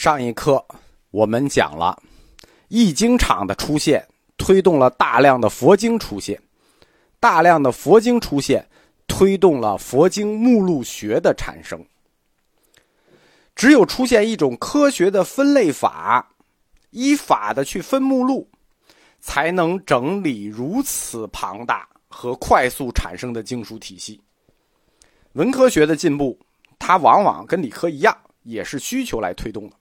上一课我们讲了，易经场的出现推动了大量的佛经出现，大量的佛经出现推动了佛经目录学的产生。只有出现一种科学的分类法，依法的去分目录，才能整理如此庞大和快速产生的经书体系。文科学的进步，它往往跟理科一样，也是需求来推动的。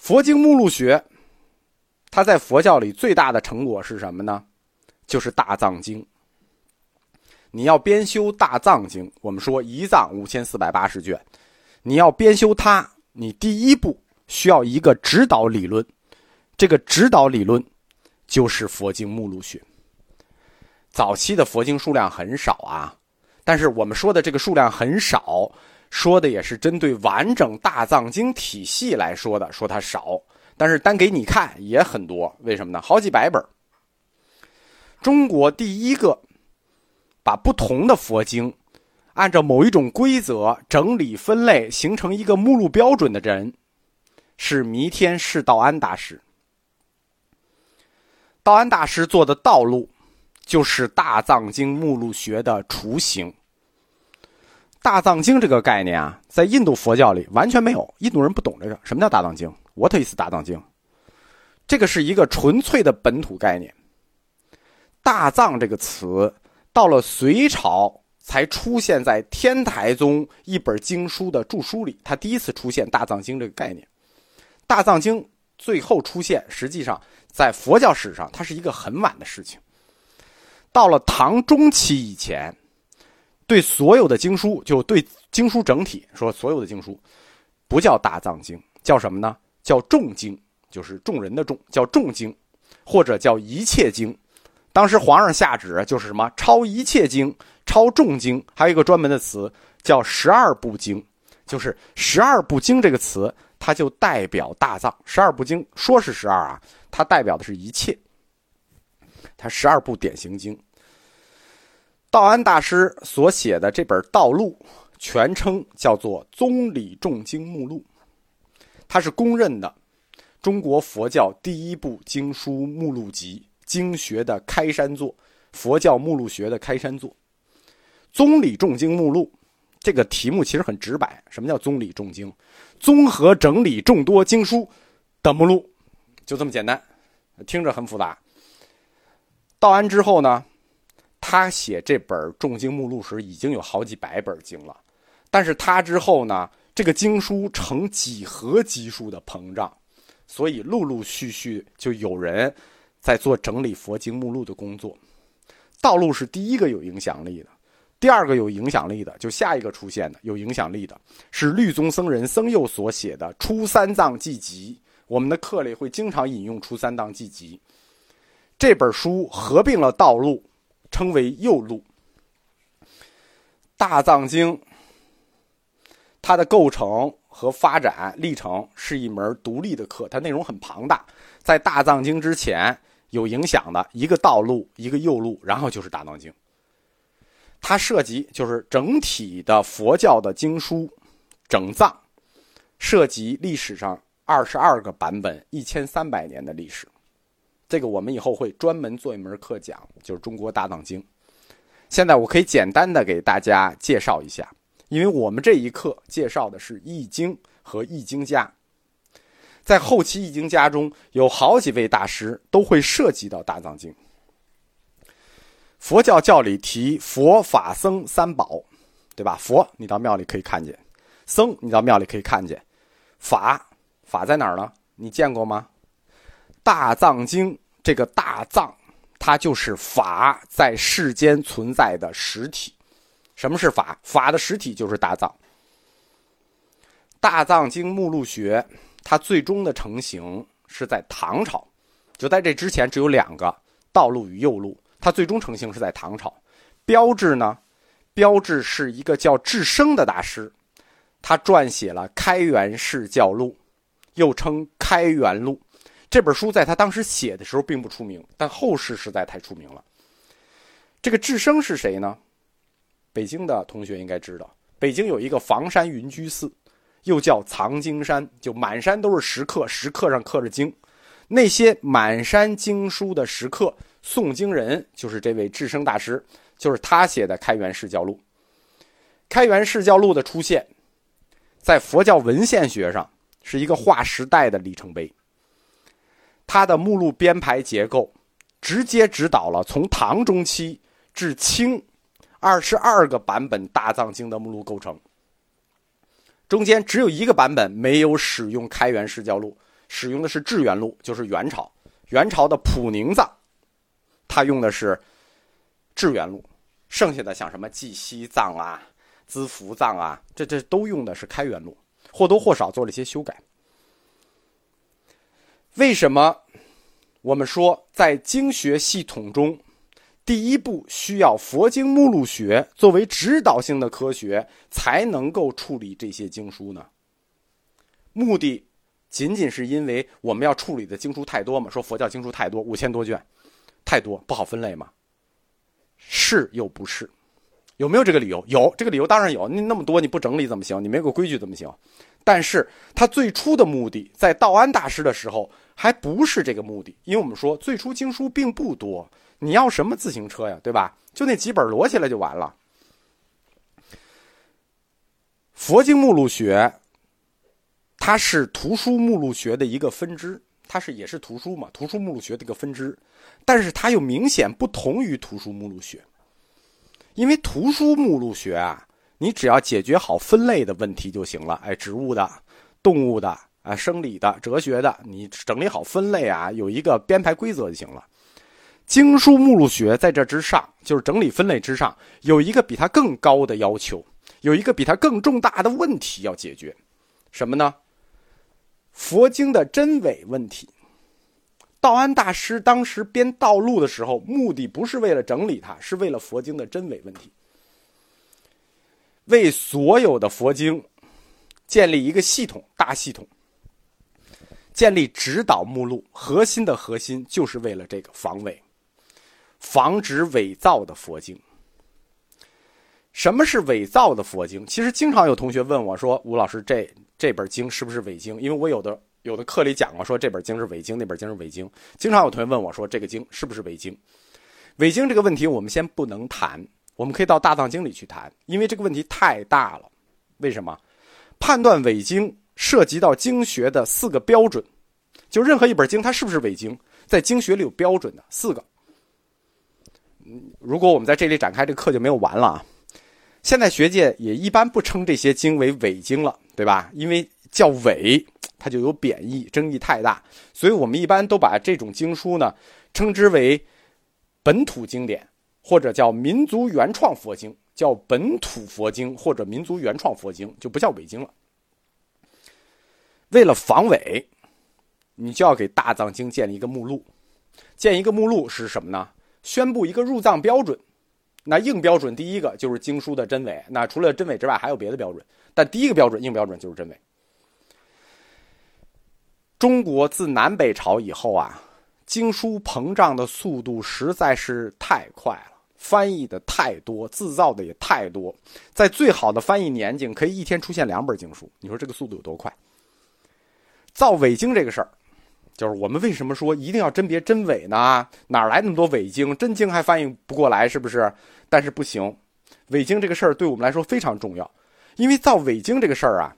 佛经目录学，它在佛教里最大的成果是什么呢？就是大藏经。你要编修大藏经，我们说一藏五千四百八十卷，你要编修它，你第一步需要一个指导理论，这个指导理论就是佛经目录学。早期的佛经数量很少啊，但是我们说的这个数量很少。说的也是针对完整大藏经体系来说的，说它少，但是单给你看也很多。为什么呢？好几百本。中国第一个把不同的佛经按照某一种规则整理分类，形成一个目录标准的人，是弥天释道安大师。道安大师做的道路，就是大藏经目录学的雏形。大藏经这个概念啊，在印度佛教里完全没有，印度人不懂这个。什么叫大藏经？What is 大藏经？这个是一个纯粹的本土概念。大藏这个词到了隋朝才出现在天台宗一本经书的注书里，它第一次出现大藏经这个概念。大藏经最后出现，实际上在佛教史上，它是一个很晚的事情。到了唐中期以前。对所有的经书，就对经书整体说，所有的经书不叫大藏经，叫什么呢？叫众经，就是众人的众，叫众经，或者叫一切经。当时皇上下旨就是什么，抄一切经，抄众经，还有一个专门的词叫十二部经，就是十二部经这个词，它就代表大藏。十二部经说是十二啊，它代表的是一切，它十二部典型经。道安大师所写的这本《道录》，全称叫做《宗理众经目录》，它是公认的中国佛教第一部经书目录集，经学的开山作，佛教目录学的开山作。《宗理众经目录》这个题目其实很直白，什么叫宗理众经？综合整理众多经书的目录，就这么简单，听着很复杂。道安之后呢？他写这本重经目录时，已经有好几百本经了，但是他之后呢，这个经书呈几何级数的膨胀，所以陆陆续续就有人在做整理佛经目录的工作。道路是第一个有影响力的，第二个有影响力的，就下一个出现的有影响力的是律宗僧人僧佑所写的《初三藏记集》，我们的课里会经常引用《初三藏记集》这本书，合并了道路。称为右路。大藏经，它的构成和发展历程是一门独立的课，它内容很庞大。在大藏经之前有影响的一个道路，一个右路，然后就是大藏经。它涉及就是整体的佛教的经书整藏，涉及历史上二十二个版本，一千三百年的历史。这个我们以后会专门做一门课讲，就是中国大藏经。现在我可以简单的给大家介绍一下，因为我们这一课介绍的是易经和易经家，在后期易经家中有好几位大师都会涉及到大藏经。佛教教里提佛法僧三宝，对吧？佛你到庙里可以看见，僧你到庙里可以看见，法法在哪儿呢？你见过吗？大藏经这个大藏，它就是法在世间存在的实体。什么是法？法的实体就是大藏。大藏经目录学，它最终的成型是在唐朝，就在这之前只有两个道路与右路。它最终成型是在唐朝。标志呢？标志是一个叫智生的大师，他撰写了《开元释教录》，又称《开元录》。这本书在他当时写的时候并不出名，但后世实在太出名了。这个智生是谁呢？北京的同学应该知道，北京有一个房山云居寺，又叫藏经山，就满山都是石刻，石刻上刻着经。那些满山经书的石刻，诵经人就是这位智生大师，就是他写的《开元释教录》。《开元释教录》的出现，在佛教文献学上是一个划时代的里程碑。它的目录编排结构，直接指导了从唐中期至清二十二个版本大藏经的目录构成。中间只有一个版本没有使用《开元释教录》，使用的是智元录，就是元朝元朝的普宁藏，他用的是智元录。剩下的像什么济西藏啊、资福藏啊，这这都用的是开元录，或多或少做了一些修改。为什么我们说在经学系统中，第一步需要佛经目录学作为指导性的科学，才能够处理这些经书呢？目的仅仅是因为我们要处理的经书太多吗？说佛教经书太多，五千多卷，太多不好分类吗？是又不是？有没有这个理由？有这个理由当然有。你那么多你不整理怎么行？你没个规矩怎么行？但是他最初的目的，在道安大师的时候还不是这个目的，因为我们说最初经书并不多，你要什么自行车呀，对吧？就那几本摞起来就完了。佛经目录学，它是图书目录学的一个分支，它是也是图书嘛，图书目录学的一个分支，但是它又明显不同于图书目录学，因为图书目录学啊。你只要解决好分类的问题就行了，哎，植物的、动物的、啊，生理的、哲学的，你整理好分类啊，有一个编排规则就行了。经书目录学在这之上，就是整理分类之上，有一个比它更高的要求，有一个比它更重大的问题要解决，什么呢？佛经的真伪问题。道安大师当时编道路的时候，目的不是为了整理它，是为了佛经的真伪问题。为所有的佛经建立一个系统，大系统，建立指导目录，核心的核心就是为了这个防伪，防止伪造的佛经。什么是伪造的佛经？其实经常有同学问我说：“吴老师，这这本经是不是伪经？”因为我有的有的课里讲过，说这本经是伪经，那本经是伪经。经常有同学问我说：“这个经是不是伪经？”伪经这个问题，我们先不能谈。我们可以到大藏经里去谈，因为这个问题太大了。为什么？判断伪经涉及到经学的四个标准，就任何一本经它是不是伪经，在经学里有标准的四个。如果我们在这里展开这课就没有完了啊。现在学界也一般不称这些经为伪经了，对吧？因为叫伪，它就有贬义，争议太大，所以我们一般都把这种经书呢称之为本土经典。或者叫民族原创佛经，叫本土佛经或者民族原创佛经，就不叫伪经了。为了防伪，你就要给大藏经建立一个目录。建一个目录是什么呢？宣布一个入藏标准。那硬标准第一个就是经书的真伪。那除了真伪之外，还有别的标准，但第一个标准硬标准就是真伪。中国自南北朝以后啊。经书膨胀的速度实在是太快了，翻译的太多，制造的也太多，在最好的翻译年景，可以一天出现两本经书。你说这个速度有多快？造伪经这个事儿，就是我们为什么说一定要甄别真伪呢？哪来那么多伪经？真经还翻译不过来，是不是？但是不行，伪经这个事儿对我们来说非常重要，因为造伪经这个事儿啊，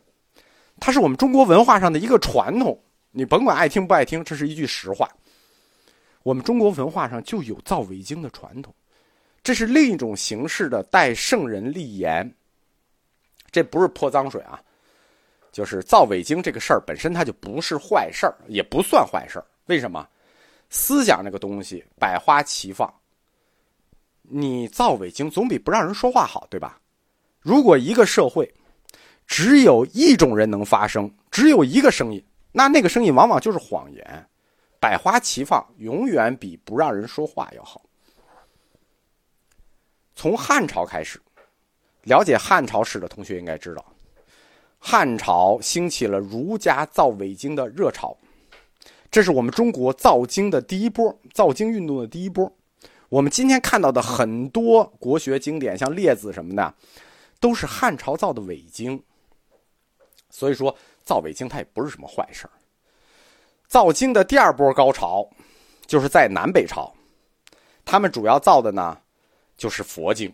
它是我们中国文化上的一个传统。你甭管爱听不爱听，这是一句实话。我们中国文化上就有造伪经的传统，这是另一种形式的代圣人立言。这不是泼脏水啊，就是造伪经这个事儿本身它就不是坏事儿，也不算坏事儿。为什么？思想这个东西百花齐放，你造伪经总比不让人说话好，对吧？如果一个社会只有一种人能发声，只有一个声音，那那个声音往往就是谎言。百花齐放，永远比不让人说话要好。从汉朝开始，了解汉朝史的同学应该知道，汉朝兴起了儒家造伪经的热潮，这是我们中国造经的第一波，造经运动的第一波。我们今天看到的很多国学经典，像《列子》什么的，都是汉朝造的伪经。所以说造伪经它也不是什么坏事造经的第二波高潮，就是在南北朝，他们主要造的呢就是佛经。